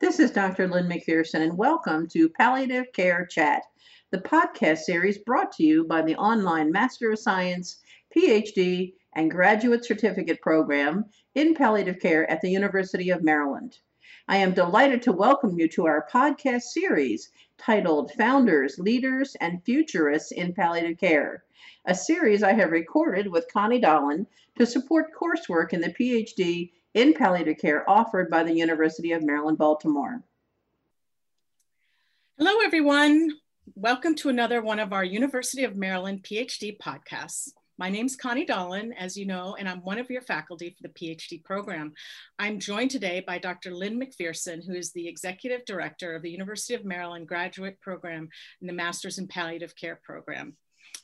This is Dr. Lynn McPherson, and welcome to Palliative Care Chat, the podcast series brought to you by the online Master of Science, PhD, and Graduate Certificate Program in Palliative Care at the University of Maryland. I am delighted to welcome you to our podcast series titled Founders, Leaders, and Futurists in Palliative Care, a series I have recorded with Connie Dolan to support coursework in the PhD in palliative care offered by the University of Maryland, Baltimore. Hello, everyone. Welcome to another one of our University of Maryland PhD podcasts. My name's Connie Dolan, as you know, and I'm one of your faculty for the PhD program. I'm joined today by Dr. Lynn McPherson, who is the Executive Director of the University of Maryland Graduate Program in the Masters in Palliative Care Program.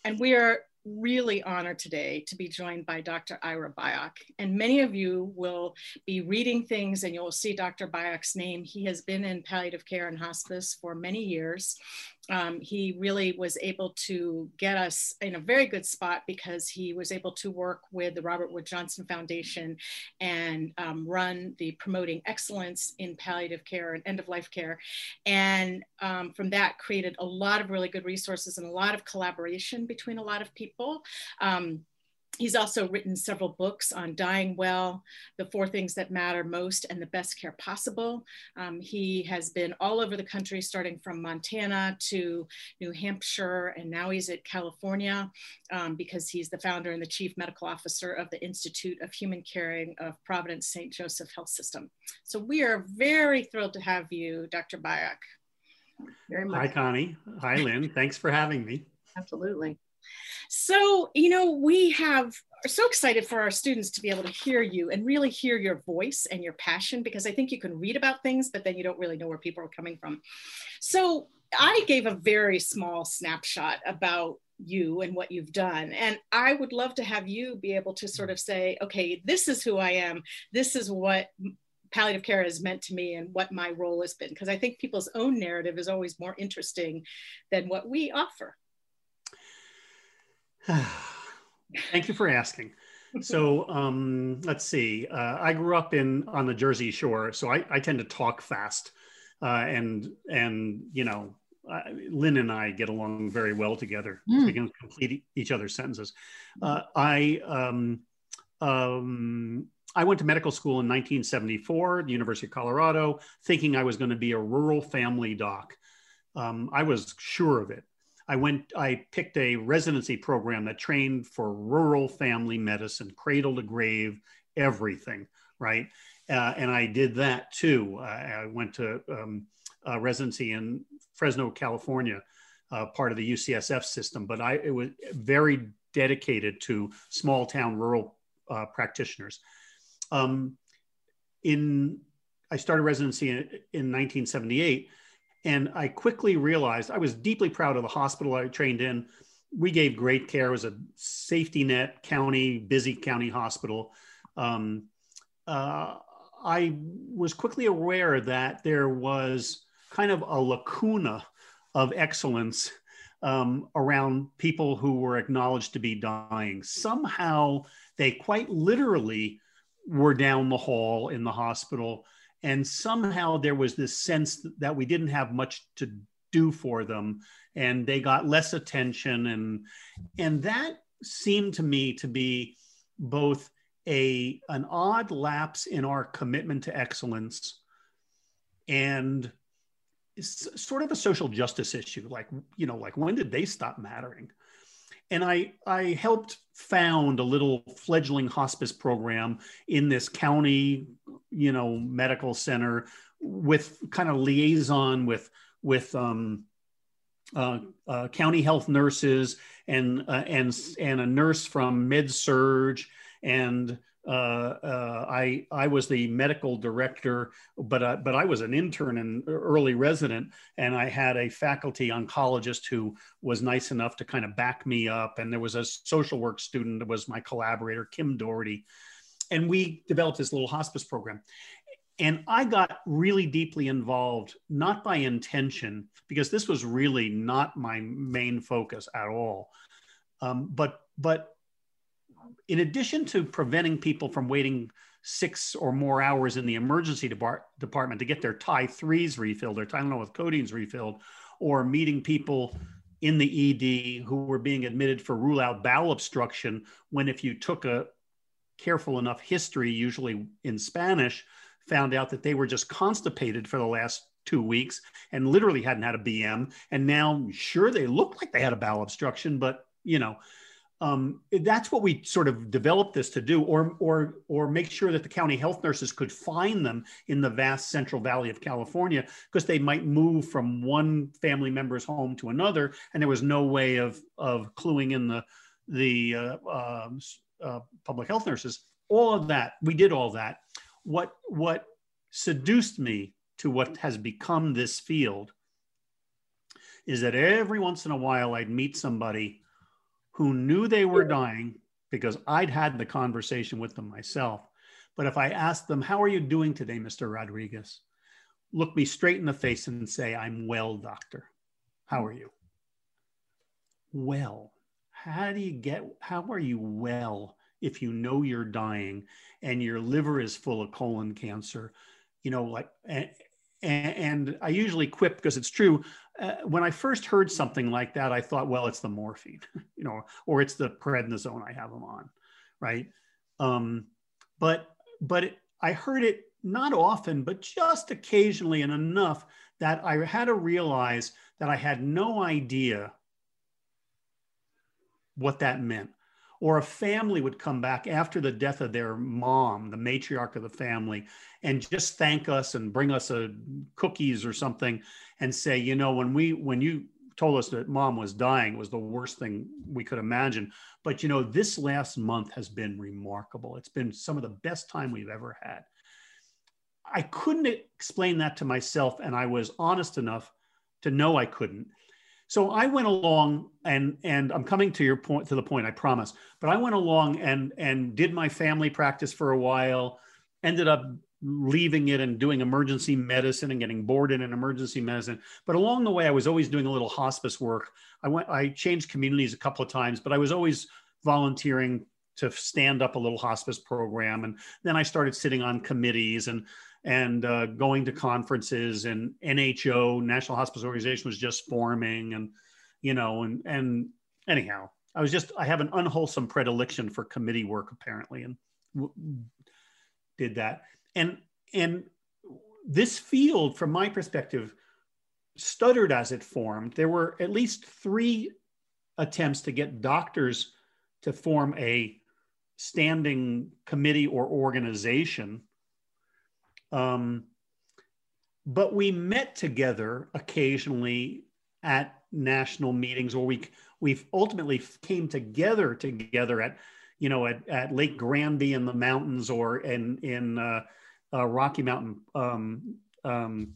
And we are really honored today to be joined by Dr. Ira Byock. And many of you will be reading things and you'll see Dr. Byock's name. He has been in palliative care and hospice for many years um, he really was able to get us in a very good spot because he was able to work with the Robert Wood Johnson Foundation and um, run the Promoting Excellence in Palliative Care and End of Life Care. And um, from that, created a lot of really good resources and a lot of collaboration between a lot of people. Um, He's also written several books on dying well, the four things that matter most, and the best care possible. Um, he has been all over the country, starting from Montana to New Hampshire, and now he's at California um, because he's the founder and the chief medical officer of the Institute of Human Caring of Providence St. Joseph Health System. So we are very thrilled to have you, Dr. Byock. Very much. Hi, Connie. Hi, Lynn. Thanks for having me. Absolutely. So, you know, we have are so excited for our students to be able to hear you and really hear your voice and your passion because I think you can read about things, but then you don't really know where people are coming from. So, I gave a very small snapshot about you and what you've done. And I would love to have you be able to sort of say, okay, this is who I am. This is what palliative care has meant to me and what my role has been. Because I think people's own narrative is always more interesting than what we offer. Thank you for asking. So um, let's see. Uh, I grew up in on the Jersey Shore, so I, I tend to talk fast, uh, and and you know, uh, Lynn and I get along very well together. Mm. We can complete each other's sentences. Uh, I um, um, I went to medical school in 1974, the University of Colorado, thinking I was going to be a rural family doc. Um, I was sure of it. I went, I picked a residency program that trained for rural family medicine, cradle to grave, everything, right? Uh, and I did that too. I went to um, residency in Fresno, California, uh, part of the UCSF system, but I it was very dedicated to small town rural uh, practitioners. Um, in I started residency in, in 1978 and I quickly realized I was deeply proud of the hospital I trained in. We gave great care. It was a safety net county, busy county hospital. Um, uh, I was quickly aware that there was kind of a lacuna of excellence um, around people who were acknowledged to be dying. Somehow they quite literally were down the hall in the hospital and somehow there was this sense that we didn't have much to do for them and they got less attention. And and that seemed to me to be both a an odd lapse in our commitment to excellence and sort of a social justice issue like you know like when did they stop mattering and I I helped found a little fledgling hospice program in this county, you know, medical center with kind of liaison with with um, uh, uh, county health nurses and uh, and and a nurse from Med surg and uh, uh, I I was the medical director, but uh, but I was an intern and early resident, and I had a faculty oncologist who was nice enough to kind of back me up, and there was a social work student that was my collaborator, Kim Doherty, and we developed this little hospice program. And I got really deeply involved, not by intention, because this was really not my main focus at all, um, but but in addition to preventing people from waiting six or more hours in the emergency depart- department to get their Ty threes refilled, their Tylenol with codeines refilled, or meeting people in the ED who were being admitted for rule out bowel obstruction. When if you took a careful enough history, usually in Spanish, found out that they were just constipated for the last two weeks and literally hadn't had a BM. And now, sure, they looked like they had a bowel obstruction, but you know, um, that's what we sort of developed this to do, or or or make sure that the county health nurses could find them in the vast Central Valley of California, because they might move from one family member's home to another, and there was no way of of cluing in the the uh, uh, uh, public health nurses. All of that, we did all that. What what seduced me to what has become this field is that every once in a while I'd meet somebody who knew they were dying because I'd had the conversation with them myself. But if I asked them, How are you doing today, Mr. Rodriguez? Look me straight in the face and say, I'm well, doctor. How are you? Well, how do you get, how are you well if you know you're dying and your liver is full of colon cancer? You know, like, and, and I usually quip because it's true uh, when I first heard something like that, I thought, well, it's the morphine, you know, or it's the prednisone I have them on, right? Um, but but it, I heard it not often, but just occasionally and enough that I had to realize that I had no idea what that meant or a family would come back after the death of their mom, the matriarch of the family, and just thank us and bring us a cookies or something and say, you know, when we when you told us that mom was dying, was the worst thing we could imagine. But you know, this last month has been remarkable. It's been some of the best time we've ever had. I couldn't explain that to myself, and I was honest enough to know I couldn't. So I went along and and I'm coming to your point to the point I promise. But I went along and and did my family practice for a while. Ended up leaving it and doing emergency medicine and getting bored in an emergency medicine. But along the way, I was always doing a little hospice work. I went I changed communities a couple of times, but I was always volunteering to stand up a little hospice program. And then I started sitting on committees and and uh, going to conferences and NHO National Hospice Organization was just forming and you know and and anyhow I was just I have an unwholesome predilection for committee work apparently and w- did that. And and this field from my perspective stuttered as it formed. There were at least three attempts to get doctors to form a standing committee or organization um, but we met together occasionally at national meetings, or we we ultimately came together together at you know at, at Lake Granby in the mountains or in in uh, uh, Rocky Mountain um, um,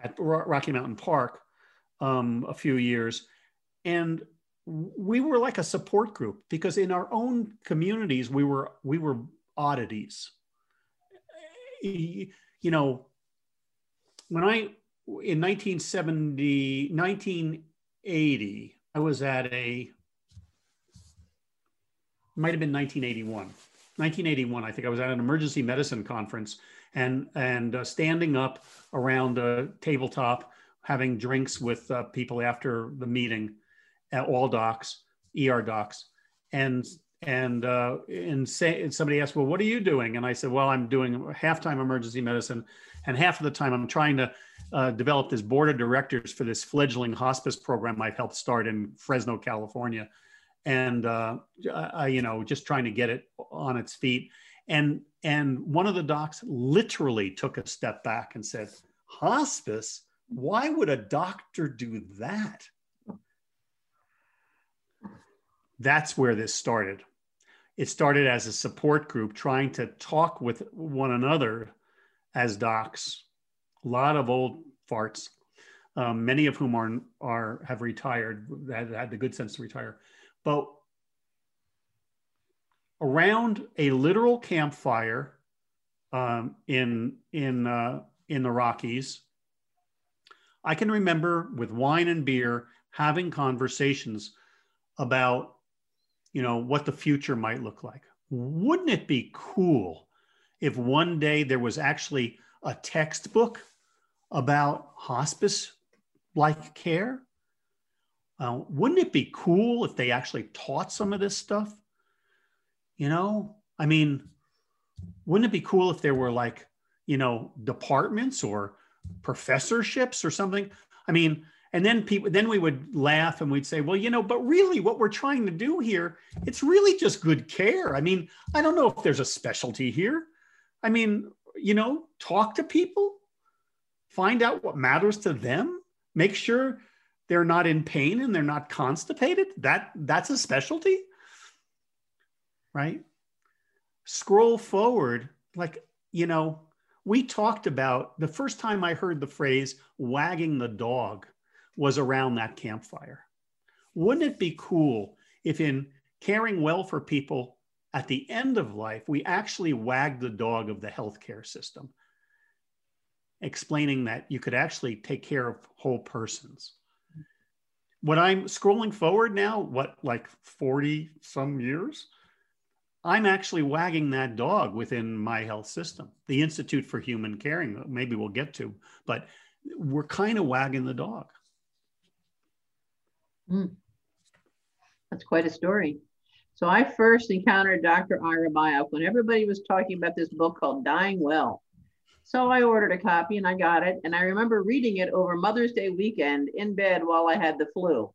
at Rocky Mountain Park um, a few years, and we were like a support group because in our own communities we were we were oddities you know, when I, in 1970, 1980, I was at a, might have been 1981. 1981, I think I was at an emergency medicine conference and and uh, standing up around a tabletop, having drinks with uh, people after the meeting, at all docs, ER docs, and and uh, and say and somebody asked, "Well, what are you doing?" And I said, "Well, I'm doing half-time emergency medicine, and half of the time I'm trying to uh, develop this board of directors for this fledgling hospice program I've helped start in Fresno, California, and uh, I, you know, just trying to get it on its feet." And and one of the docs literally took a step back and said, "Hospice? Why would a doctor do that?" That's where this started. It started as a support group trying to talk with one another as docs. A lot of old farts, um, many of whom are, are have retired, had, had the good sense to retire. But around a literal campfire um, in in uh, in the Rockies, I can remember with wine and beer having conversations about you know, what the future might look like. Wouldn't it be cool if one day there was actually a textbook about hospice like care? Uh, wouldn't it be cool if they actually taught some of this stuff? You know, I mean, wouldn't it be cool if there were like, you know, departments or professorships or something? I mean, and then people then we would laugh and we'd say well you know but really what we're trying to do here it's really just good care. I mean i don't know if there's a specialty here. I mean you know talk to people find out what matters to them make sure they're not in pain and they're not constipated. That that's a specialty right? Scroll forward like you know we talked about the first time i heard the phrase wagging the dog was around that campfire. Wouldn't it be cool if, in caring well for people at the end of life, we actually wagged the dog of the healthcare system, explaining that you could actually take care of whole persons? When I'm scrolling forward now, what, like 40 some years? I'm actually wagging that dog within my health system, the Institute for Human Caring, maybe we'll get to, but we're kind of wagging the dog. Mm. That's quite a story. So I first encountered Dr. Ira when everybody was talking about this book called Dying Well. So I ordered a copy and I got it. And I remember reading it over Mother's Day weekend in bed while I had the flu.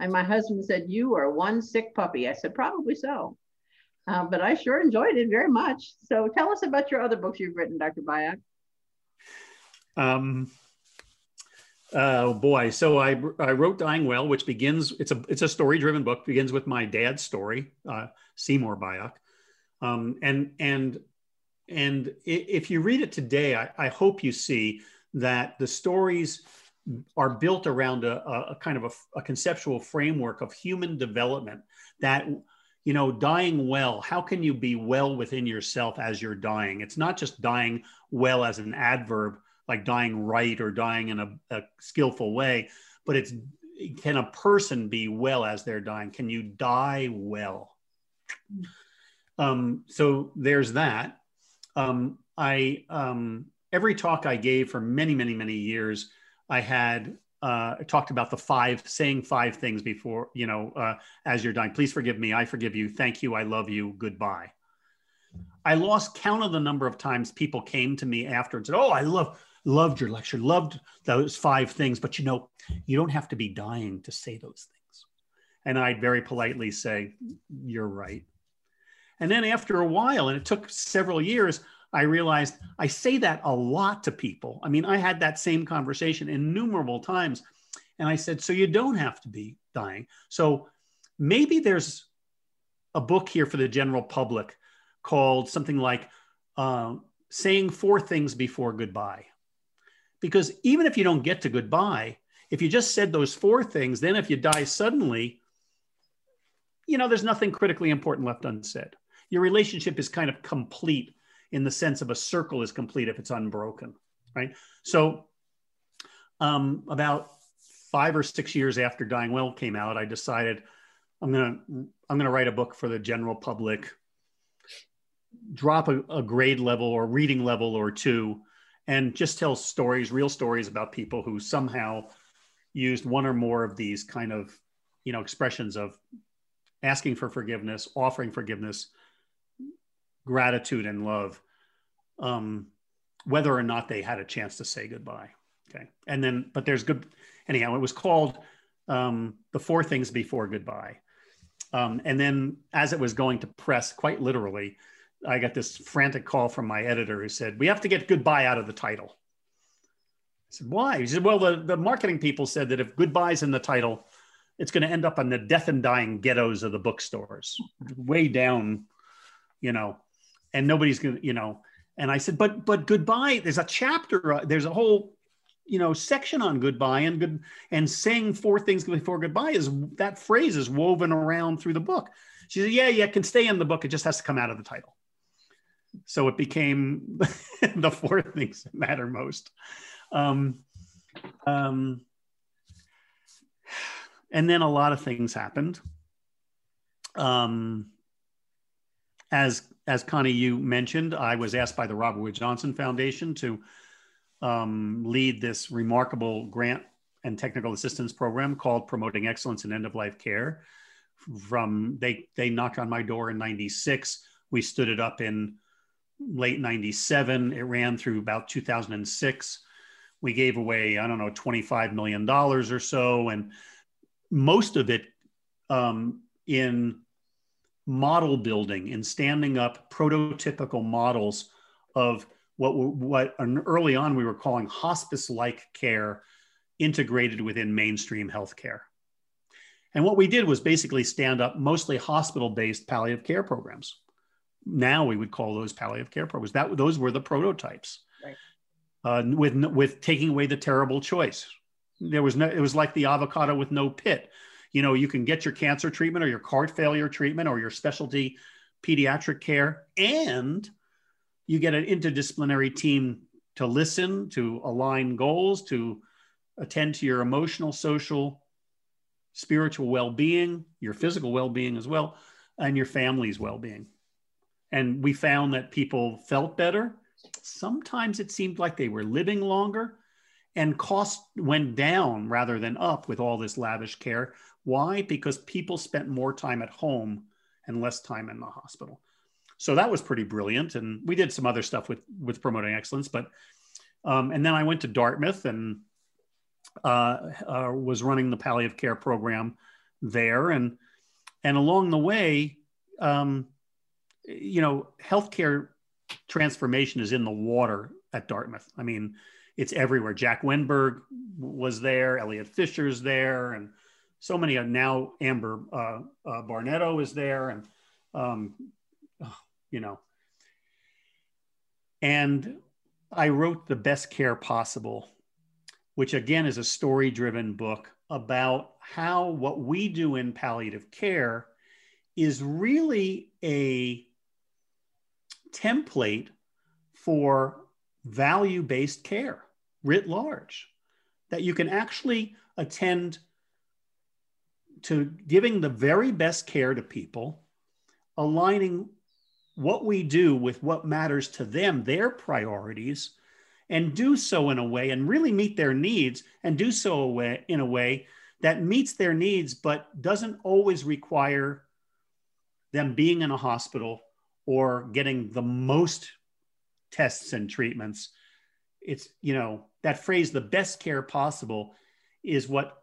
And my husband said, You are one sick puppy. I said, Probably so. Uh, but I sure enjoyed it very much. So tell us about your other books you've written, Dr. Byock. Um, Oh boy! So I I wrote Dying Well, which begins. It's a it's a story driven book. Begins with my dad's story, uh, Seymour Byock, um, and and and if you read it today, I, I, hope you see that the stories are built around a, a kind of a, a conceptual framework of human development. That you know, dying well. How can you be well within yourself as you're dying? It's not just dying well as an adverb like dying right or dying in a, a skillful way, but it's can a person be well as they're dying? Can you die well? Um, so there's that. Um, I um, every talk I gave for many, many, many years, I had uh, talked about the five saying five things before you know uh, as you're dying. Please forgive me. I forgive you. Thank you. I love you. Goodbye. I lost count of the number of times people came to me after and said, "Oh, I love loved your lecture, loved those five things, but you know, you don't have to be dying to say those things. And I'd very politely say, You're right. And then after a while, and it took several years, I realized I say that a lot to people. I mean, I had that same conversation innumerable times. And I said, So you don't have to be dying. So maybe there's a book here for the general public called something like uh, Saying Four Things Before Goodbye. Because even if you don't get to goodbye, if you just said those four things, then if you die suddenly, you know, there's nothing critically important left unsaid. Your relationship is kind of complete in the sense of a circle is complete if it's unbroken, right? So, um, about five or six years after Dying Well came out, I decided I'm gonna I'm gonna write a book for the general public, drop a, a grade level or reading level or two and just tell stories, real stories about people who somehow used one or more of these kind of, you know, expressions of asking for forgiveness, offering forgiveness, gratitude, and love, um, whether or not they had a chance to say goodbye. Okay. And then, but there's good, anyhow, it was called um, The Four Things Before Goodbye. Um, and then as it was going to press, quite literally, I got this frantic call from my editor who said, We have to get goodbye out of the title. I said, Why? He said, Well, the, the marketing people said that if goodbye's in the title, it's going to end up on the death and dying ghettos of the bookstores, way down, you know, and nobody's going to, you know. And I said, But, but goodbye, there's a chapter, uh, there's a whole, you know, section on goodbye and good and saying four things before goodbye is that phrase is woven around through the book. She said, Yeah, yeah, it can stay in the book. It just has to come out of the title. So it became the four things that matter most. Um, um, and then a lot of things happened. Um, as as Connie you mentioned, I was asked by the Robert Wood Johnson Foundation to um, lead this remarkable grant and technical assistance program called Promoting Excellence in End of Life Care. From they they knocked on my door in '96. We stood it up in late 97. It ran through about 2006. We gave away, I don't know, $25 million or so. And most of it um, in model building in standing up prototypical models of what, what early on we were calling hospice like care integrated within mainstream healthcare. And what we did was basically stand up mostly hospital based palliative care programs now we would call those palliative care programs. That those were the prototypes. Right. Uh, with with taking away the terrible choice, there was no. It was like the avocado with no pit. You know, you can get your cancer treatment or your heart failure treatment or your specialty pediatric care, and you get an interdisciplinary team to listen, to align goals, to attend to your emotional, social, spiritual well-being, your physical well-being as well, and your family's well-being and we found that people felt better. Sometimes it seemed like they were living longer, and cost went down rather than up with all this lavish care. Why? Because people spent more time at home and less time in the hospital. So that was pretty brilliant. And we did some other stuff with with promoting excellence, but um, and then I went to Dartmouth and uh, uh, was running the palliative care program there, and and along the way, um, you know, healthcare transformation is in the water at Dartmouth. I mean, it's everywhere. Jack Wennberg was there, Elliott Fisher's there, and so many. Uh, now Amber uh, uh, Barnato is there, and um, you know. And I wrote the best care possible, which again is a story-driven book about how what we do in palliative care is really a template for value based care writ large, that you can actually attend to giving the very best care to people, aligning what we do with what matters to them, their priorities, and do so in a way and really meet their needs and do so away, in a way that meets their needs but doesn't always require them being in a hospital or getting the most tests and treatments. It's, you know, that phrase, the best care possible, is what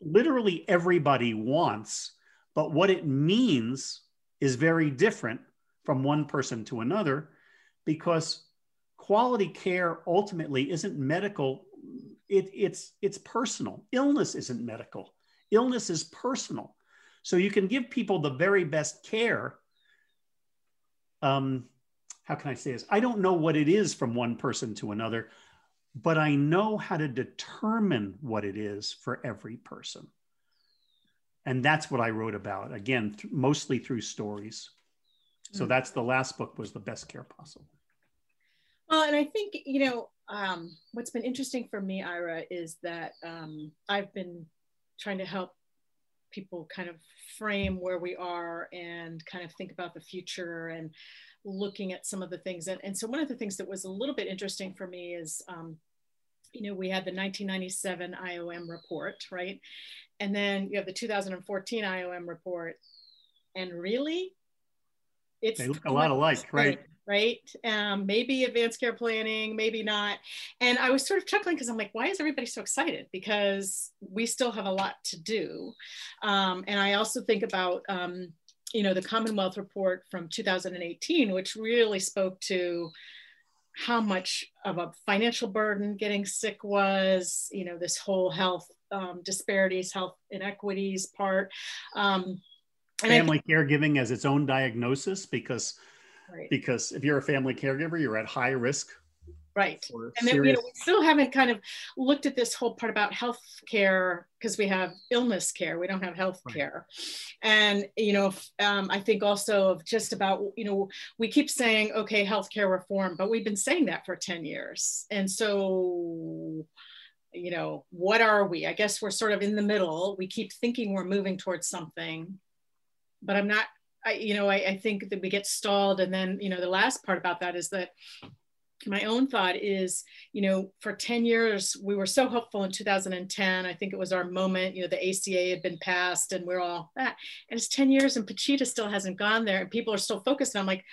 literally everybody wants. But what it means is very different from one person to another because quality care ultimately isn't medical. It, it's, it's personal. Illness isn't medical, illness is personal. So you can give people the very best care um, how can I say this? I don't know what it is from one person to another, but I know how to determine what it is for every person. And that's what I wrote about, again, th- mostly through stories. So mm-hmm. that's the last book was the best care possible. Well, and I think, you know, um, what's been interesting for me, Ira, is that um, I've been trying to help people kind of frame where we are and kind of think about the future and looking at some of the things. And, and so one of the things that was a little bit interesting for me is, um, you know, we had the 1997 IOM report, right? And then you have the 2014 IOM report. And really, it's a lot alike, right? Right? Um, maybe advanced care planning, maybe not. And I was sort of chuckling because I'm like, why is everybody so excited? Because we still have a lot to do. Um, and I also think about, um, you know, the Commonwealth report from 2018, which really spoke to how much of a financial burden getting sick was, you know, this whole health um, disparities, health inequities part. Um, Family caregiving as its own diagnosis because right. because if you're a family caregiver, you're at high risk. Right. And then you know, we still haven't kind of looked at this whole part about health care because we have illness care, we don't have health care. Right. And, you know, um, I think also of just about, you know, we keep saying, okay, healthcare reform, but we've been saying that for 10 years. And so, you know, what are we? I guess we're sort of in the middle. We keep thinking we're moving towards something, but I'm not I, you know, I, I think that we get stalled. And then, you know, the last part about that is that my own thought is, you know, for 10 years, we were so hopeful in 2010. I think it was our moment, you know, the ACA had been passed and we're all that. And it's 10 years and PCHETA still hasn't gone there and people are still focused. And I'm like,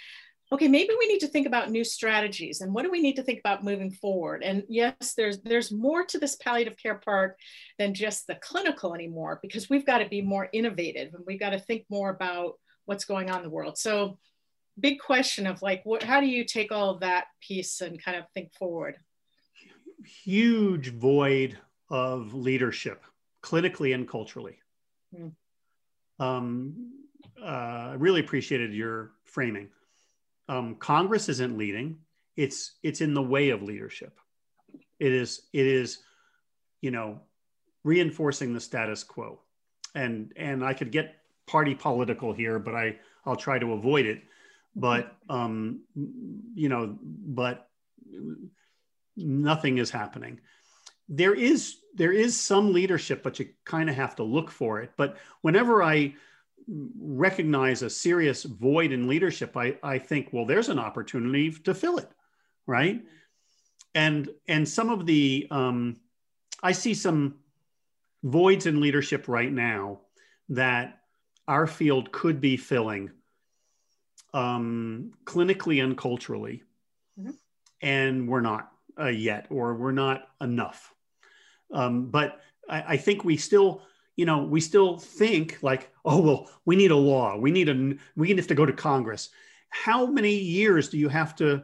okay, maybe we need to think about new strategies and what do we need to think about moving forward? And yes, there's there's more to this palliative care part than just the clinical anymore because we've got to be more innovative and we've got to think more about what's going on in the world. So big question of like what how do you take all that piece and kind of think forward? Huge void of leadership clinically and culturally. Mm. um, uh, i really appreciated your framing. Um, congress isn't leading. It's it's in the way of leadership. It is it is you know reinforcing the status quo. And and i could get party political here but i i'll try to avoid it but um, you know, but nothing is happening. There is there is some leadership, but you kind of have to look for it. But whenever I recognize a serious void in leadership, I, I think, well, there's an opportunity to fill it, right? And and some of the um, I see some voids in leadership right now that our field could be filling um, clinically and culturally, mm-hmm. and we're not uh, yet, or we're not enough. Um, but I, I, think we still, you know, we still think like, oh well, we need a law, we need a, we have to go to Congress. How many years do you have to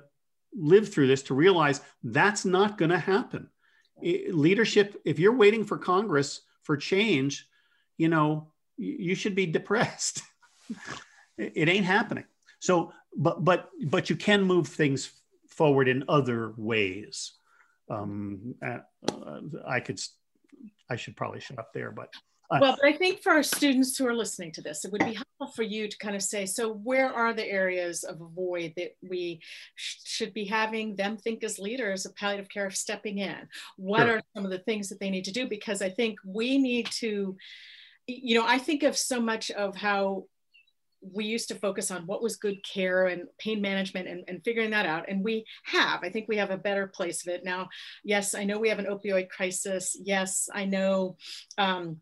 live through this to realize that's not going to happen? It, leadership, if you're waiting for Congress for change, you know, you should be depressed. it, ain't happening. So, but but but you can move things forward in other ways. Um, uh, I could, I should probably shut up there, but. Uh, well, but I think for our students who are listening to this, it would be helpful for you to kind of say, so where are the areas of void that we sh should be having them think as leaders of palliative care stepping in? What sure. are some of the things that they need to do? Because I think we need to, you know, I think of so much of how we used to focus on what was good care and pain management and, and figuring that out. And we have, I think we have a better place of it now. Yes, I know we have an opioid crisis. Yes, I know um,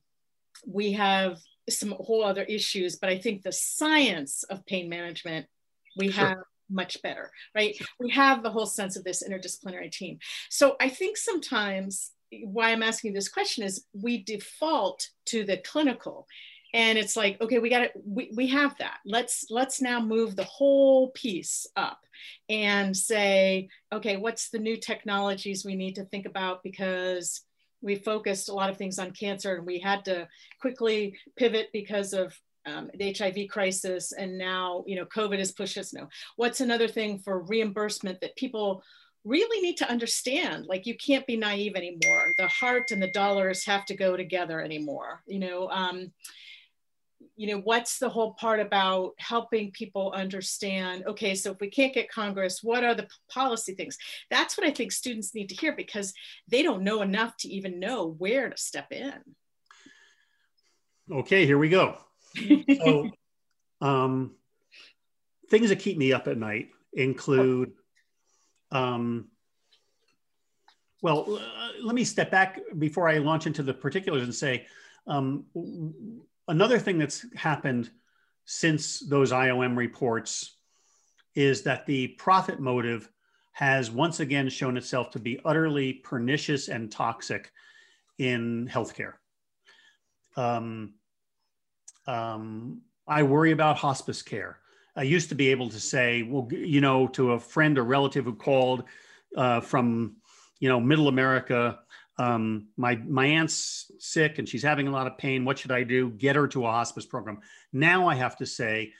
we have some whole other issues, but I think the science of pain management, we sure. have much better, right? We have the whole sense of this interdisciplinary team. So I think sometimes why I'm asking this question is we default to the clinical. And it's like okay we got it we, we have that. Let's let's now move the whole piece up and say okay what's the new technologies we need to think about? Because we focused a lot of things on cancer and we had to quickly pivot because of um, the HIV crisis. And now you know COVID has pushed us. No, what's another thing for reimbursement that people really need to understand? Like you can't be naive anymore. The heart and the dollars have to go together anymore. You know, um, you know what's the whole part about helping people understand okay so if we can't get congress what are the policy things that's what i think students need to hear because they don't know enough to even know where to step in okay here we go so um, things that keep me up at night include um, well uh, let me step back before i launch into the particulars and say um, another thing that's happened since those IOM reports is that the profit motive has once again shown itself to be utterly pernicious and toxic in healthcare. Um, um, I worry about hospice care. I used to be able to say, well, you know, to a friend or relative who called uh, from, you know, middle America, um, my my aunt's sick and she's having a lot of pain. What should I do? Get her to a hospice program. Now I have to say,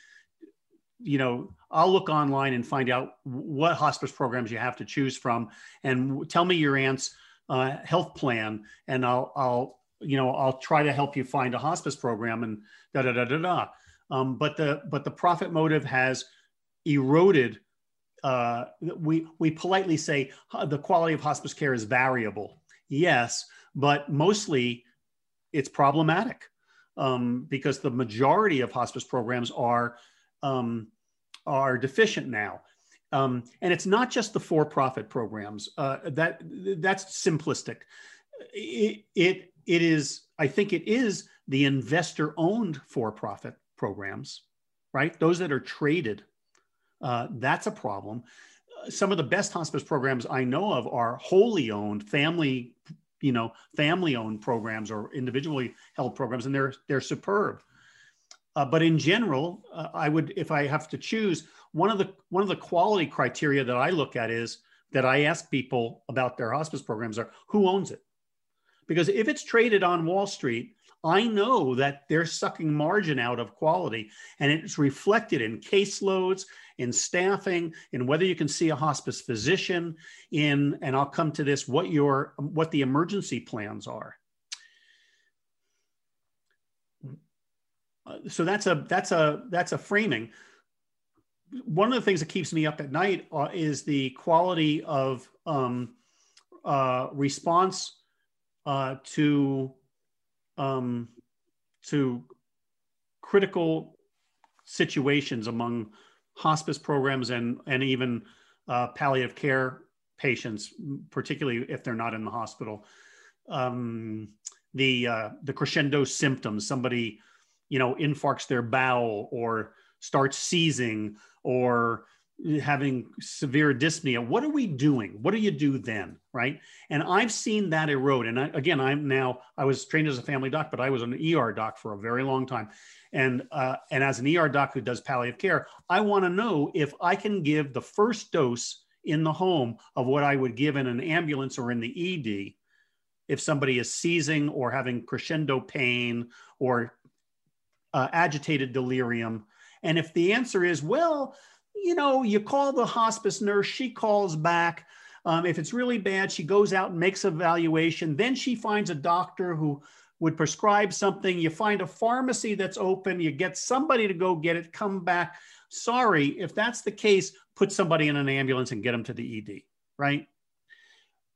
you know, I'll look online and find out what hospice programs you have to choose from, and tell me your aunt's uh, health plan, and I'll I'll you know I'll try to help you find a hospice program and da da da da da. Um, but the but the profit motive has eroded. Uh, we we politely say the quality of hospice care is variable Yes, but mostly it's problematic um, because the majority of hospice programs are um, are deficient now. Um, and it's not just the for-profit programs. Uh, that that's simplistic. It, it it is. I think it is the investor-owned for-profit programs, right? Those that are traded. Uh, that's a problem. Some of the best hospice programs I know of are wholly owned, family, you know, family-owned programs or individually held programs, and they're they're superb. Uh, but in general, uh, I would, if I have to choose, one of the one of the quality criteria that I look at is that I ask people about their hospice programs are who owns it, because if it's traded on Wall Street, I know that they're sucking margin out of quality, and it's reflected in caseloads, in staffing, in whether you can see a hospice physician, in and I'll come to this what your what the emergency plans are. So that's a that's a that's a framing one of the things that keeps me up at night uh, is the quality of um, uh, response uh, to um, to critical situations among hospice programs and and even uh, palliative care patients, particularly if they're not in the hospital. Um, the uh, the crescendo symptoms, somebody you know infarcts their bowel or starts seizing or having severe dyspnea what are we doing? What do you do then right? And i've seen that erode. And I, again i'm now i was trained as a family doc but i was an er doc for a very long time. And uh, and as an er doc who does palliative care i want to know if i can give the first dose in the home of what i would give in an ambulance or in the ed if somebody is seizing or having crescendo pain or uh, agitated delirium. And if the answer is, well, you know, you call the hospice nurse, she calls back. Um, if it's really bad, she goes out and makes evaluation. Then she finds a doctor who would prescribe something. You find a pharmacy that's open. You get somebody to go get it, come back. Sorry, if that's the case, put somebody in an ambulance and get them to the ED, right?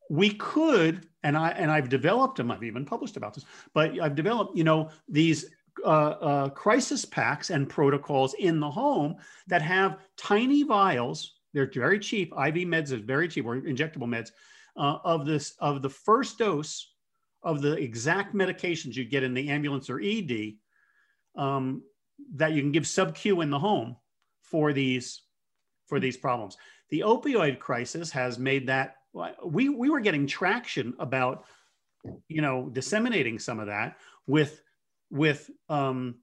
We could, and I and I've developed them. I've even published about this, but I've developed, you know, these uh, uh, crisis packs and protocols in the home that have tiny vials. They're very cheap. IV meds are very cheap, or injectable meds uh, of this of the first dose of the exact medications you get in the ambulance or ED um, that you can give sub Q in the home for these for these problems. The opioid crisis has made that we we were getting traction about you know disseminating some of that with with um,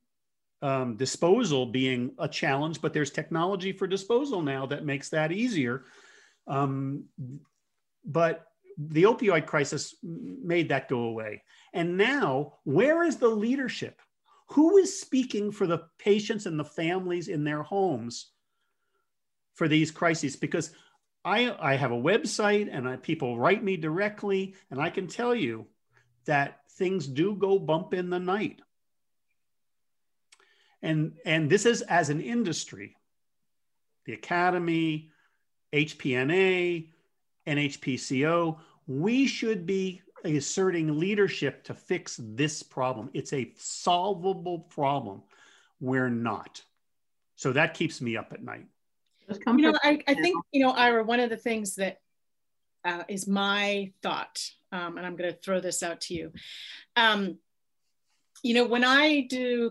um, disposal being a challenge, but there's technology for disposal now that makes that easier. Um, but the opioid crisis made that go away. And now, where is the leadership? Who is speaking for the patients and the families in their homes for these crises? Because I, I have a website and I, people write me directly, and I can tell you that things do go bump in the night and and this is as an industry the academy hpna nhpco we should be asserting leadership to fix this problem. It's a solvable problem. We're not. So that keeps me up at night. You know i, I think you know ira one of the things that uh, is my thought um, and i'm going to throw this out to you. Um, you know when i do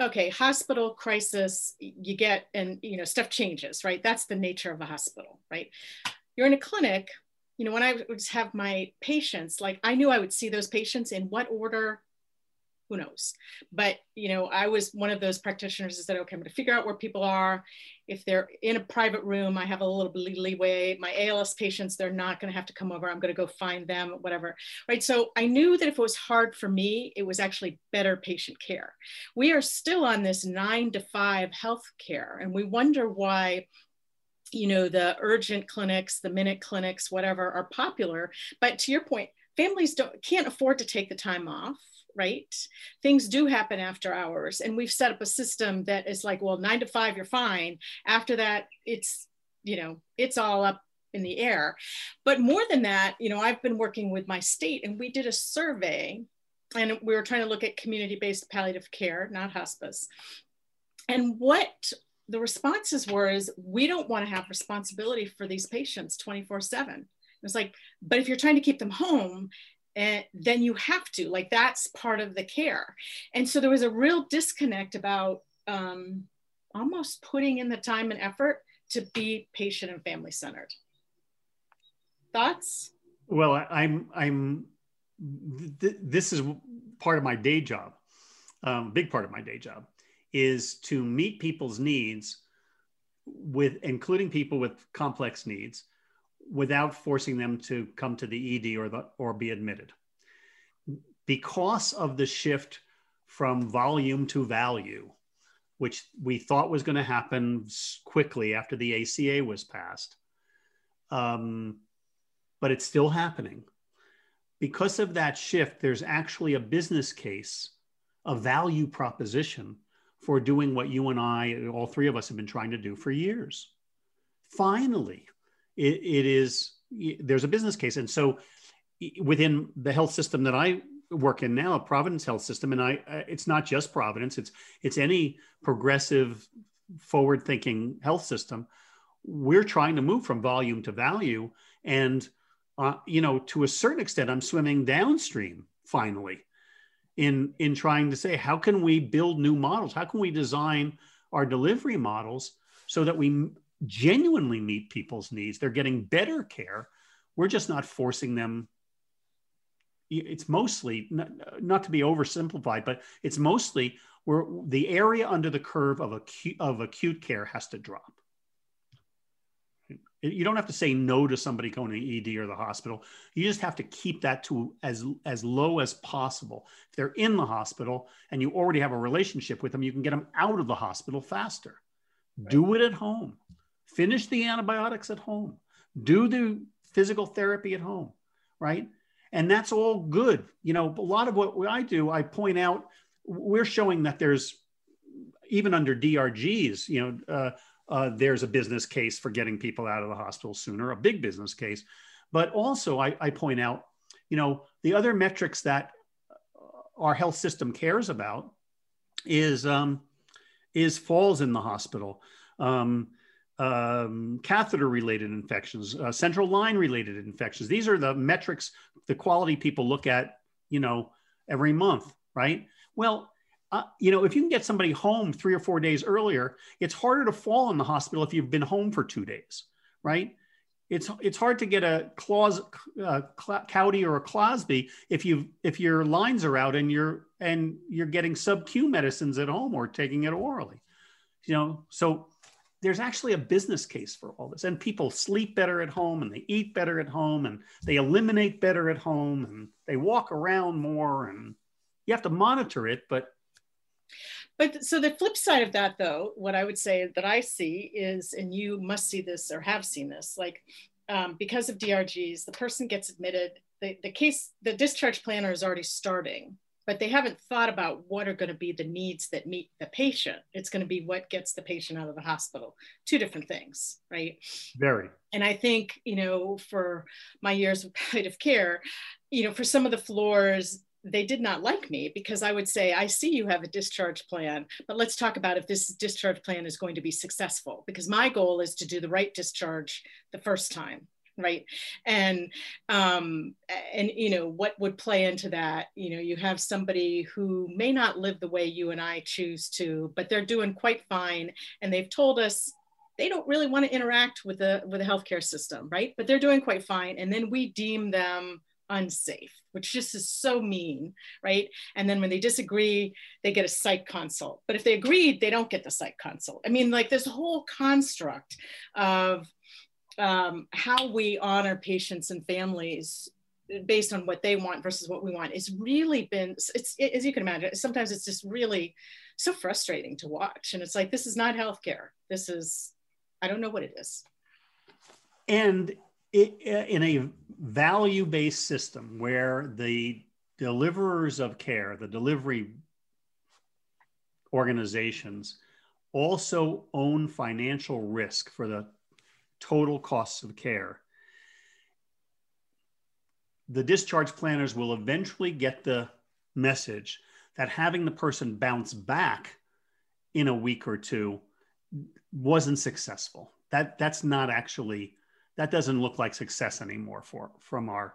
okay hospital crisis you get and you know stuff changes right? That's the nature of a hospital right? You're in a clinic you know when i would have my patients like i knew i would see those patients in what order who knows? But you know i was one of those practitioners that said okay i'm going to figure out where people are. If they're in a private room i have a little leeway. My als patients they're not going to have to come over. I'm going to go find them whatever right? So i knew that if it was hard for me it was actually better patient care. We are still on this nine to five health care and we wonder why you know the urgent clinics the minute clinics whatever are popular. But to your point families don't can't afford to take the time off right? Things do happen after hours. And we've set up a system that is like, well, nine to five, you're fine. After that, it's, you know, it's all up in the air. But more than that, you know, I've been working with my state and we did a survey and we were trying to look at community based palliative care, not hospice. And what the responses were is we don't want to have responsibility for these patients 24 7 it's like but if you're trying to keep them home and then you have to like that's part of the care. And so there was a real disconnect about um, almost putting in the time and effort to be patient and family centered. Thoughts? Well i'm i'm th- this is part of my day job um, big part of my day job is to meet people's needs with including people with complex needs without forcing them to come to the ED or the or be admitted. Because of the shift from volume to value, which we thought was going to happen quickly after the ACA was passed, um, but it's still happening. Because of that shift, there's actually a business case, a value proposition for doing what you and I, all three of us, have been trying to do for years. Finally, it, it is there's a business case, and so within the health system that I work in now, a Providence Health System, and I, it's not just Providence; it's it's any progressive, forward-thinking health system. We're trying to move from volume to value, and uh, you know, to a certain extent, I'm swimming downstream finally in in trying to say how can we build new models how can we design our delivery models so that we genuinely meet people's needs they're getting better care we're just not forcing them it's mostly not, not to be oversimplified but it's mostly where the area under the curve of acute of acute care has to drop you don't have to say no to somebody going to ED or the hospital. You just have to keep that to as as low as possible. If they're in the hospital and you already have a relationship with them, you can get them out of the hospital faster. Right. Do it at home. Finish the antibiotics at home. Do the physical therapy at home, right? And that's all good. You know, a lot of what I do, I point out, we're showing that there's even under DRGs, you know, uh, uh, there's a business case for getting people out of the hospital sooner, a big business case. But also, I, I point out, you know, the other metrics that our health system cares about is um, is falls in the hospital, um, um, catheter related infections, uh, central line related infections. These are the metrics the quality people look at, you know, every month, right? Well, uh, you know, if you can get somebody home three or four days earlier, it's harder to fall in the hospital if you've been home for two days, right? It's it's hard to get a clause, uh, CAUTI or a CLABSI if you if your lines are out and you're and you're getting sub Q medicines at home or taking it orally, you know. So there's actually a business case for all this, and people sleep better at home and they eat better at home and they eliminate better at home and they walk around more and you have to monitor it, but but so the flip side of that, though, what I would say that I see is, and you must see this or have seen this, like um, because of DRGs, the person gets admitted, the, the case, the discharge planner is already starting, but they haven't thought about what are going to be the needs that meet the patient. It's going to be what gets the patient out of the hospital. Two different things, right? Very. And I think, you know, for my years of palliative care, you know, for some of the floors, they did not like me because I would say, I see you have a discharge plan, but let's talk about if this discharge plan is going to be successful because my goal is to do the right discharge the first time right and um and you know what would play into that you know you have somebody who may not live the way you and i choose to but they're doing quite fine and they've told us they don't really want to interact with the with the healthcare system right but they're doing quite fine and then we deem them unsafe, which just is so mean, right? And then when they disagree, they get a psych consult. But if they agreed, they don't get the psych consult. I mean, like this whole construct of um, how we honor patients and families based on what they want versus what we want it's really been it's as you can imagine sometimes it's just really so frustrating to watch. And it's like this is not healthcare. This is i don't know what it is. And it, in a value based system where the deliverers of care, the delivery organizations, also own financial risk for the total costs of care, the discharge planners will eventually get the message that having the person bounce back in a week or two wasn't successful. That that's not actually that doesn't look like success anymore for from our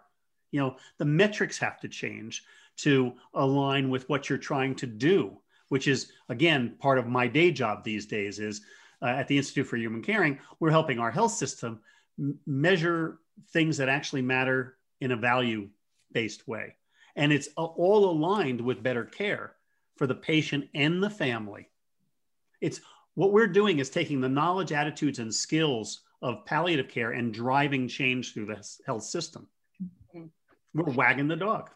you know the metrics have to change to align with what you're trying to do which is again part of my day job these days is uh, at the institute for human caring we're helping our health system m- measure things that actually matter in a value based way. And it's all aligned with better care for the patient and the family. It's what we're doing is taking the knowledge attitudes and skills of palliative care and driving change through the health system. Mm-hmm. we're wagging the dog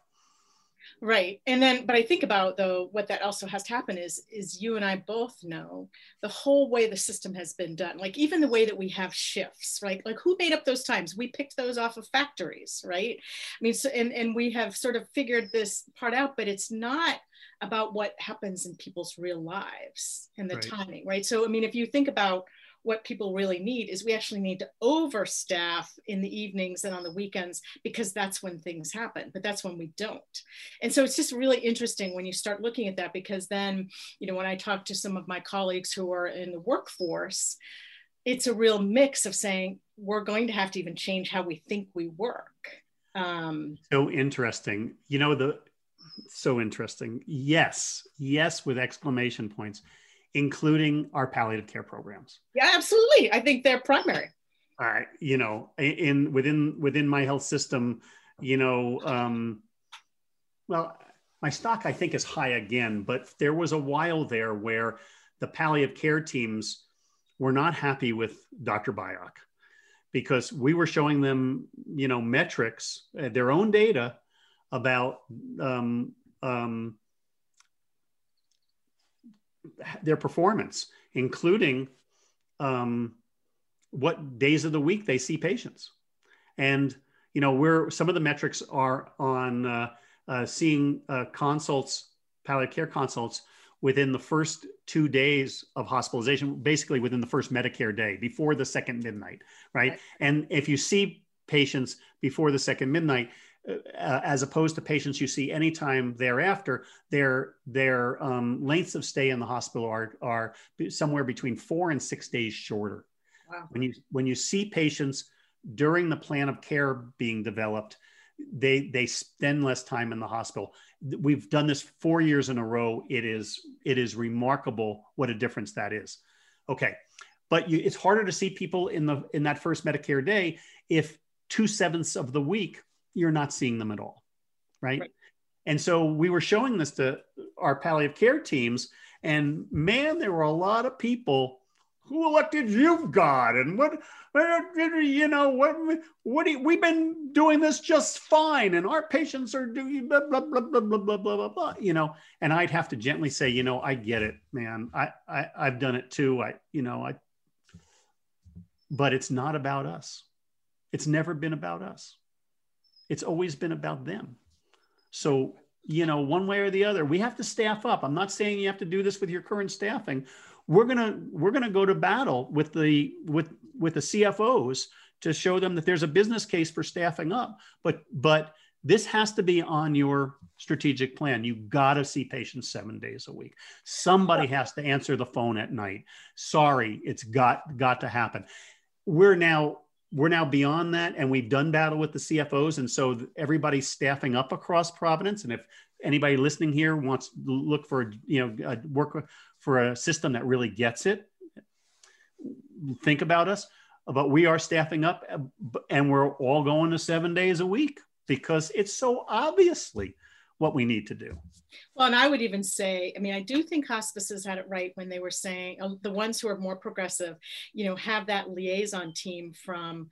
right. And then but i think about though what that also has to happen is is you and i both know the whole way the system has been done like even the way that we have shifts right? Like who made up those times? We picked those off of factories right? I mean so and and we have sort of figured this part out but it's not about what happens in people's real lives and the right. timing right? So i mean if you think about what people really need is we actually need to overstaff in the evenings and on the weekends because that's when things happen but that's when we don't. And so it's just really interesting when you start looking at that because then you know when i talk to some of my colleagues who are in the workforce it's a real mix of saying we're going to have to even change how we think we work. Um, so interesting. You know the so interesting. Yes yes with exclamation points including our palliative care programs. Yeah, absolutely. I think they're primary. All right, you know, in within within my health system, you know, um, well, my stock I think is high again, but there was a while there where the palliative care teams were not happy with Dr. Byock because we were showing them, you know, metrics, uh, their own data about um, um, their performance, including um, what days of the week they see patients. And you know, we're some of the metrics are on uh, uh, seeing uh, consults, palliative care consults within the first two days of hospitalization, basically within the first Medicare day, before the second midnight, right? right. And if you see patients before the second midnight, as opposed to patients you see anytime thereafter, their their um, lengths of stay in the hospital are are somewhere between four and six days shorter. Wow. When you when you see patients during the plan of care being developed, they they spend less time in the hospital. We've done this four years in a row. It is it is remarkable what a difference that is. Okay, but you, it's harder to see people in the in that first Medicare day if two sevenths of the week you're not seeing them at all. Right? right. And so we were showing this to our palliative care teams, and man, there were a lot of people who elected you, God, and what, you know, what, what do you, we've been doing this just fine, and our patients are doing blah blah blah blah blah blah blah blah blah, you know. And I'd have to gently say, you know, I get it, man. I, I I've done it too. I, you know, I. But it's not about us. It's never been about us. It's always been about them. So, you know, one way or the other, we have to staff up. I'm not saying you have to do this with your current staffing. We're gonna we're gonna go to battle with the with with the CFOs to show them that there's a business case for staffing up. But but this has to be on your strategic plan. You got to see patients seven days a week. Somebody has to answer the phone at night. Sorry, it's got got to happen. We're now we're now beyond that and we've done battle with the CFOs. And so everybody's staffing up across Providence. And if anybody listening here wants to look for, you know, a work for a system that really gets it, think about us. But we are staffing up uh, and we're all going to seven days a week because it's so obviously what we need to do. Well, and I would even say, I mean, I do think hospices had it right when they were saying uh, the ones who are more progressive, you know, have that liaison team from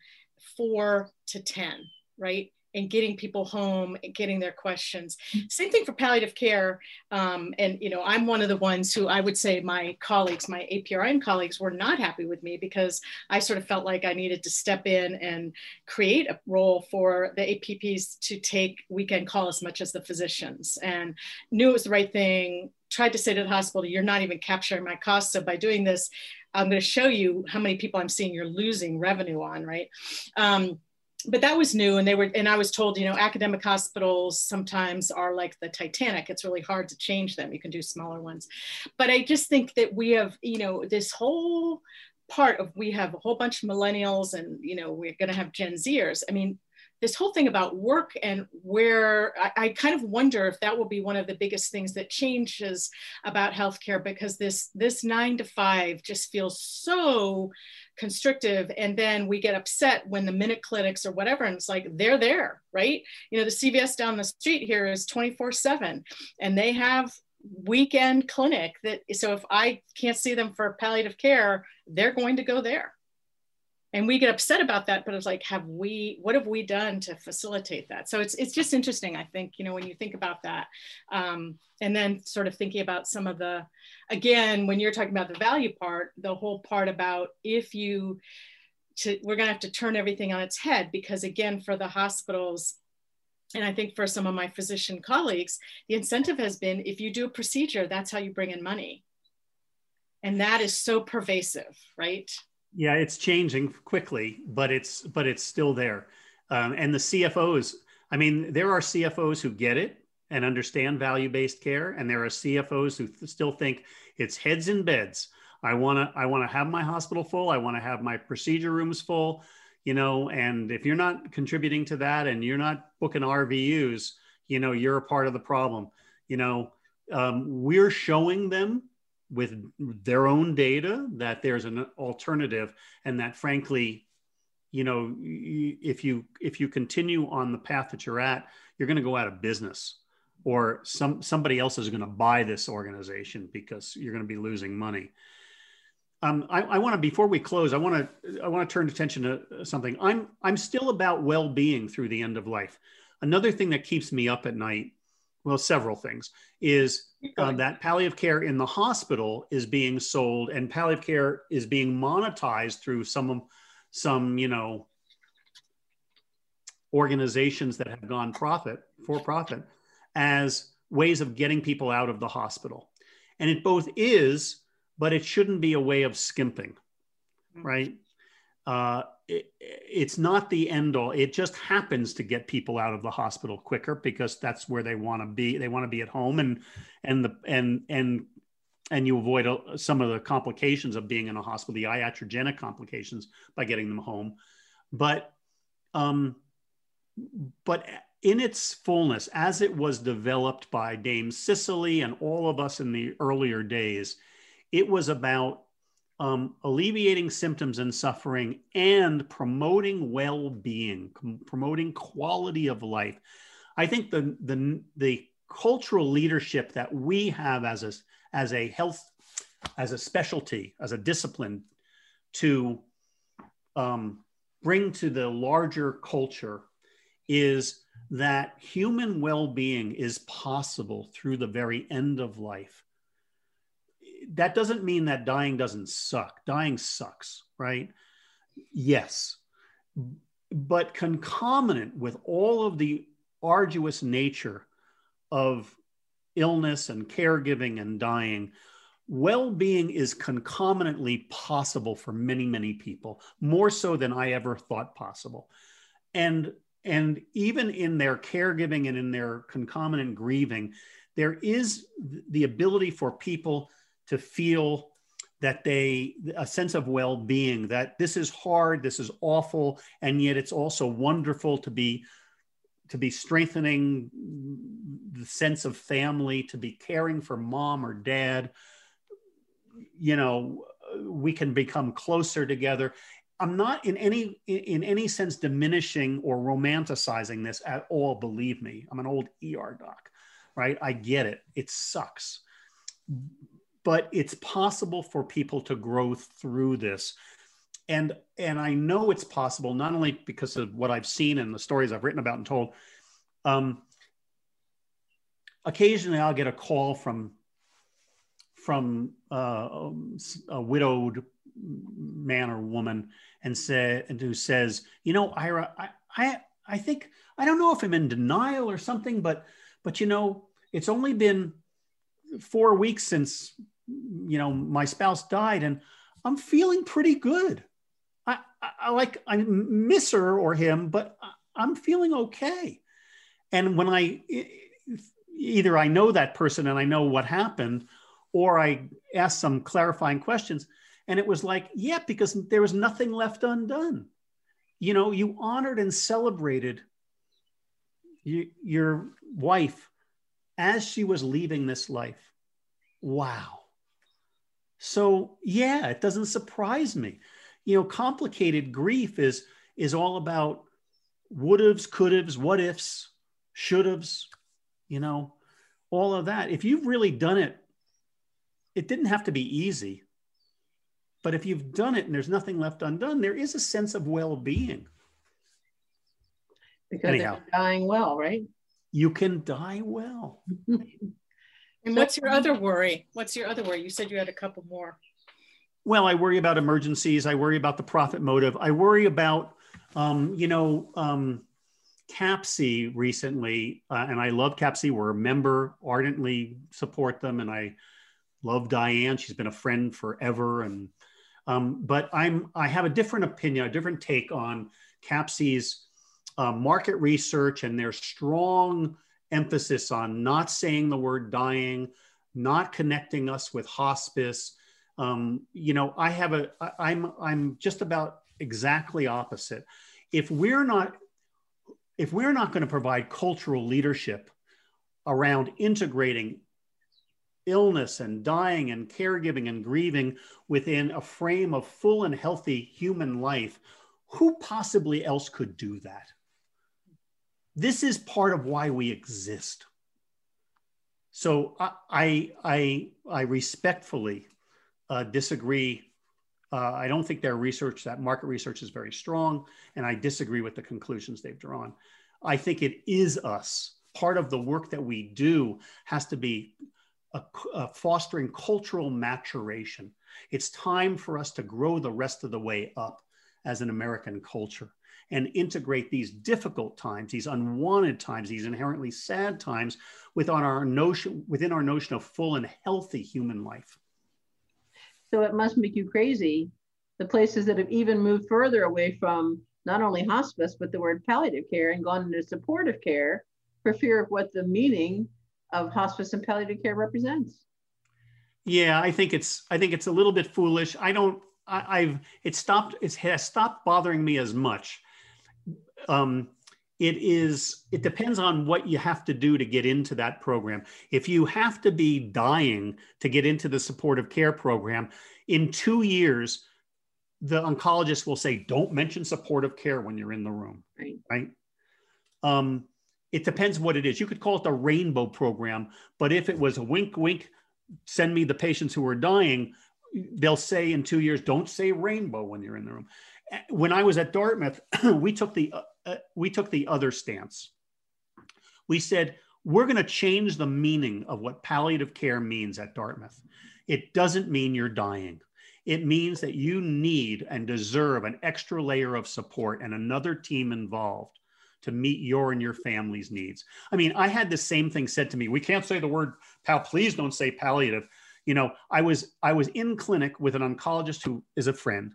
four to 10, right? And getting people home and getting their questions. Same thing for palliative care. Um, and, you know, I'm one of the ones who I would say my colleagues, my APRN colleagues were not happy with me because I sort of felt like I needed to step in and create a role for the APPs to take weekend call as much as the physicians and knew it was the right thing, tried to say to the hospital, you're not even capturing my costs. So by doing this, I'm going to show you how many people I'm seeing you're losing revenue on, right? Um, but that was new and they were and i was told you know academic hospitals sometimes are like the titanic. It's really hard to change them. You can do smaller ones. But i just think that we have you know this whole part of we have a whole bunch of millennials and you know we're going to have gen zers. I mean this whole thing about work and where I, I, kind of wonder if that will be one of the biggest things that changes about healthcare because this this nine to five just feels so constrictive and then we get upset when the minute clinics or whatever and it's like they're there right? You know the cvs down the street here is 24 7 and they have weekend clinic that so if i can't see them for palliative care they're going to go there and we get upset about that but it's like have we what have we done to facilitate that so it's it's just interesting i think you know when you think about that um, and then sort of thinking about some of the again when you're talking about the value part the whole part about if you to, we're going to have to turn everything on its head because again for the hospitals and I think for some of my physician colleagues, the incentive has been if you do a procedure, that's how you bring in money. And that is so pervasive, right? Yeah, it's changing quickly, but it's but it's still there. Um, and the CFOs, I mean, there are CFOs who get it and understand value-based care, and there are CFOs who th- still think it's heads in beds. I want to I want to have my hospital full. I want to have my procedure rooms full. You know, and if you're not contributing to that and you're not booking RVUs, you know, you're a part of the problem. You know, um, we're showing them with their own data that there's an alternative and that frankly you know if you if you continue on the path that you're at you're going to go out of business or some somebody else is going to buy this organization because you're going to be losing money. Um, I, I want to before we close i want to i want to turn attention to something. I'm i'm still about well-being through the end of life. Another thing that keeps me up at night well, several things, is uh, that palliative care in the hospital is being sold and palliative care is being monetized through some, some, you know, organizations that have gone profit for profit as ways of getting people out of the hospital. And it both is, but it shouldn't be a way of skimping, mm-hmm. right? Uh, it, it's not the end all. It just happens to get people out of the hospital quicker because that's where they want to be. They want to be at home, and and the and and and you avoid some of the complications of being in a hospital, the iatrogenic complications by getting them home. But um, but in its fullness, as it was developed by Dame Cicely and all of us in the earlier days, it was about um, alleviating symptoms and suffering and promoting well-being com- promoting quality of life. I think the, the the cultural leadership that we have as a as a health as a specialty as a discipline to um, bring to the larger culture is that human well-being is possible through the very end of life that doesn't mean that dying doesn't suck. Dying sucks, right? Yes. But concomitant with all of the arduous nature of illness and caregiving and dying, well being is concomitantly possible for many, many people, more so than I ever thought possible. And and even in their caregiving and in their concomitant grieving, there is the ability for people to feel that they a sense of well-being that this is hard this is awful and yet it's also wonderful to be to be strengthening the sense of family to be caring for mom or dad. You know we can become closer together. I'm not in any in any sense diminishing or romanticizing this at all believe me. I'm an old er doc right? I get it. It sucks but it's possible for people to grow through this. And and i know it's possible not only because of what i've seen and the stories i've written about and told um, occasionally i'll get a call from from uh, a widowed man or woman and say and who says you know ira I, I i think i don't know if i'm in denial or something but but you know it's only been four weeks since you know, my spouse died and I'm feeling pretty good. I, I, I like I miss her or him, but I'm feeling okay. And when I either I know that person and I know what happened, or I ask some clarifying questions, and it was like, yeah, because there was nothing left undone. You know, you honored and celebrated you, your wife as she was leaving this life. Wow. So, yeah, it doesn't surprise me. You know, complicated grief is is all about would haves, could haves, what ifs, should haves, you know, all of that. If you've really done it, it didn't have to be easy. But if you've done it and there's nothing left undone, there is a sense of well being. Because Anyhow, dying well, right? You can die well. and what's your other worry? What's your other worry? You said you had a couple more. Well, I worry about emergencies. I worry about the profit motive. I worry about, um, you know, um, CAPC recently, uh, and I love CAPC. We're a member, ardently support them, and I love Diane. She's been a friend forever, and um, but I'm I have a different opinion, a different take on CAPC's uh, market research and their strong emphasis on not saying the word dying, not connecting us with hospice. Um, you know, I have a I'm I'm just about exactly opposite. If we're not if we're not going to provide cultural leadership around integrating illness and dying and caregiving and grieving within a frame of full and healthy human life, who possibly else could do that? This is part of why we exist. So I, I, I, respectfully uh, disagree. Uh, I don't think their research, that market research, is very strong, and I disagree with the conclusions they've drawn. I think it is us. Part of the work that we do has to be a, a fostering cultural maturation. It's time for us to grow the rest of the way up as an American culture and integrate these difficult times, these unwanted times, these inherently sad times within our notion within our notion of full and healthy human life. So it must make you crazy the places that have even moved further away from not only hospice but the word palliative care and gone into supportive care for fear of what the meaning of hospice and palliative care represents. Yeah, I think it's I think it's a little bit foolish. I don't I, have it stopped it has stopped bothering me as much. Um, it is it depends on what you have to do to get into that program. If you have to be dying to get into the supportive care program, in two years, the oncologist will say, "Don't mention supportive care when you're in the room." Right. Right. Um, it depends what it is. You could call it the rainbow program, but if it was a wink, wink, send me the patients who are dying, they'll say in two years, don't say rainbow when you're in the room. When I was at Dartmouth, we took the uh, uh, we took the other stance. We said we're going to change the meaning of what palliative care means at Dartmouth. It doesn't mean you're dying. It means that you need and deserve an extra layer of support and another team involved to meet your and your family's needs. I mean, I had the same thing said to me. We can't say the word pal. Please don't say palliative. You know, I was I was in clinic with an oncologist who is a friend,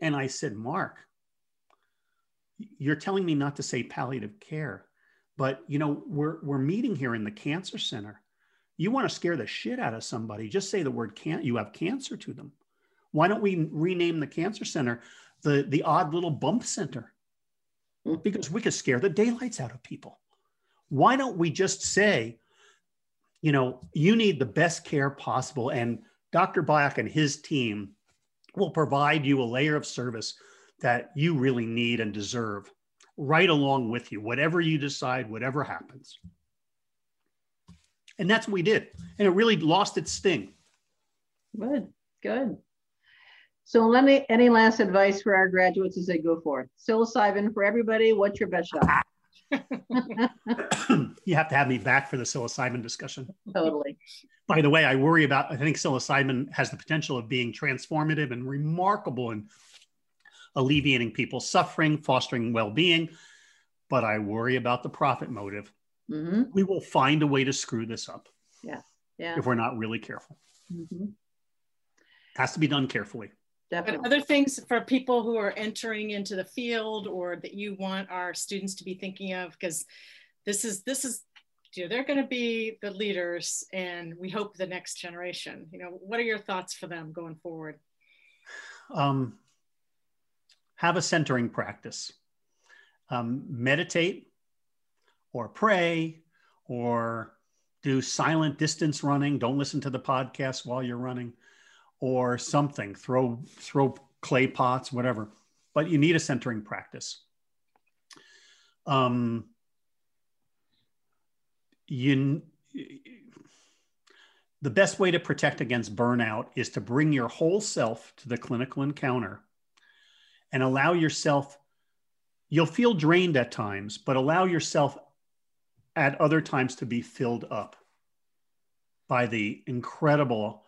and I said, Mark, you're telling me not to say palliative care, but you know, we're we're meeting here in the cancer center. You want to scare the shit out of somebody? Just say the word can't. You have cancer to them. Why don't we rename the cancer center the the odd little bump center? Hmm. because we could scare the daylights out of people. Why don't we just say, you know, you need the best care possible, and Dr. Byock and his team will provide you a layer of service that you really need and deserve right along with you, whatever you decide, whatever happens. And that's what we did. And it really lost its sting. Good, good. So any, any last advice for our graduates as they go forth? Psilocybin for everybody, what's your best shot? you have to have me back for the psilocybin discussion. Totally. By the way, I worry about, I think psilocybin has the potential of being transformative and remarkable in alleviating people's suffering, fostering well being. But I worry about the profit motive. Mm-hmm. We will find a way to screw this up. Yeah. Yeah. If we're not really careful. Mm-hmm. Has to be done carefully. Definitely. But other things for people who are entering into the field or that you want our students to be thinking of, because this is this is you know they're going to be the leaders and we hope the next generation. You know what are your thoughts for them going forward? Um, have a centering practice. Um, meditate or pray or do silent distance running. Don't listen to the podcast while you're running or something throw throw clay pots whatever but you need a centering practice. Um, you the best way to protect against burnout is to bring your whole self to the clinical encounter and allow yourself you'll feel drained at times but allow yourself at other times to be filled up by the incredible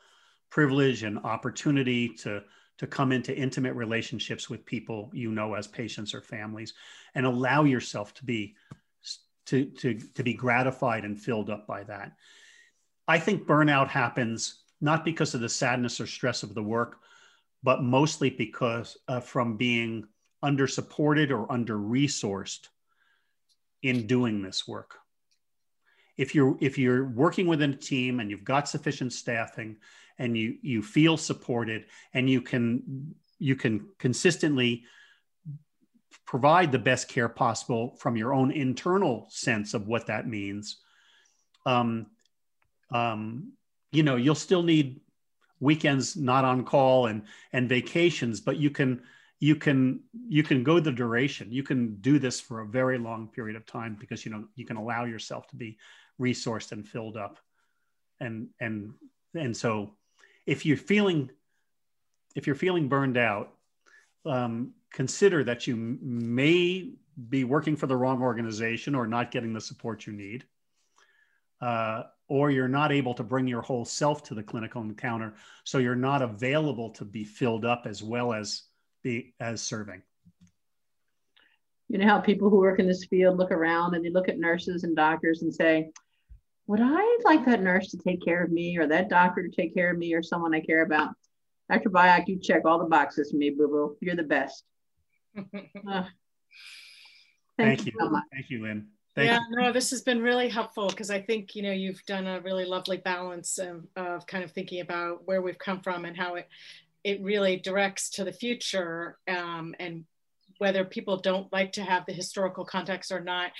privilege and opportunity to to come into intimate relationships with people you know as patients or families and allow yourself to be to, to, to be gratified and filled up by that. I think burnout happens not because of the sadness or stress of the work, but mostly because uh, from being under supported or under resourced in doing this work. If you're if you're working within a team and you've got sufficient staffing and you you feel supported and you can you can consistently provide the best care possible from your own internal sense of what that means, um, um, you know, you'll still need weekends not on call and and vacations, but you can you can you can go the duration. You can do this for a very long period of time because you know you can allow yourself to be resourced and filled up, and and and so if you're feeling if you're feeling burned out, um, consider that you may be working for the wrong organization or not getting the support you need, uh, or you're not able to bring your whole self to the clinical encounter, so you're not available to be filled up as well as be as serving. You know how people who work in this field look around and they look at nurses and doctors and say, "Would I like that nurse to take care of me, or that doctor to take care of me, or someone I care about?" Dr. Byock, you check all the boxes for me, boo boo. You're the best. uh, thank, thank, you. So thank you, Lynn. Thank yeah, you. no, this has been really helpful because I think you know you've done a really lovely balance of, of kind of thinking about where we've come from and how it it really directs to the future um, and whether people don't like to have the historical context or not,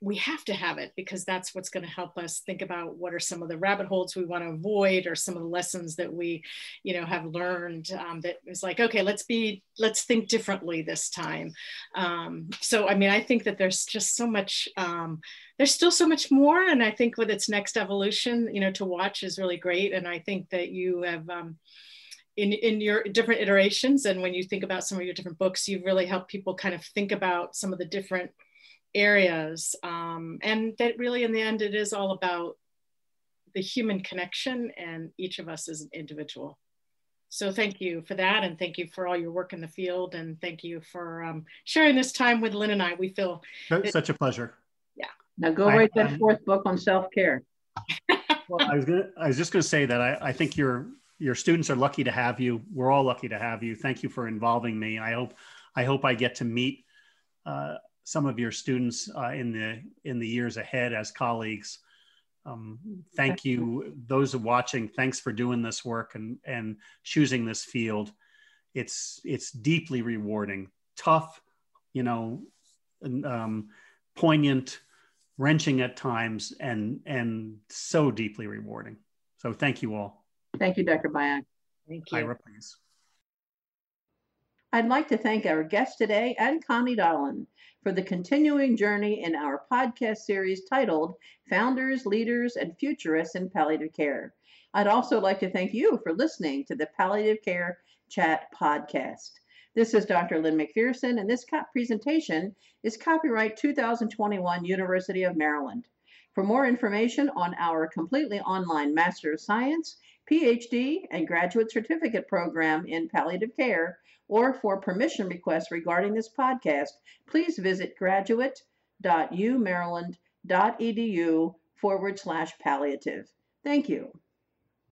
we have to have it because that's what's going to help us think about what are some of the rabbit holes we want to avoid or some of the lessons that we, you know, have learned um, that is like, okay, let's be, let's think differently this time. Um, so, I mean, I think that there's just so much, um, there's still so much more. And I think with its next evolution, you know, to watch is really great. And I think that you have, um, in, in your different iterations and when you think about some of your different books, you've really helped people kind of think about some of the different areas. Um, and that really, in the end, it is all about the human connection and each of us as an individual. So thank you for that. And thank you for all your work in the field. And thank you for um, sharing this time with Lynn and I. We feel such a pleasure. Yeah. Now go write that fourth book on self-care. well, I was gonna, I was just going to say that I, I think you're your students are lucky to have you. We're all lucky to have you. Thank you for involving me. I hope I hope I get to meet uh, some of your students uh, in the in the years ahead as colleagues. Um, thank you, those watching. Thanks for doing this work and and choosing this field. It's it's deeply rewarding, tough, you know, um, poignant, wrenching at times, and and so deeply rewarding. So thank you all. Thank you, Dr. Byock. Thank you. Ira, please. I'd like to thank our guest today and Connie Dahlin for the continuing journey in our podcast series titled Founders, Leaders, and Futurists in Palliative Care. I'd also like to thank you for listening to the Palliative Care Chat podcast. This is Dr. Lynn McPherson, and this presentation is copyright 2021 University of Maryland. For more information on our completely online Master of Science PhD, and graduate certificate program in palliative care, or for permission requests regarding this podcast, please visit graduate.umaryland.edu forward slash palliative. Thank you.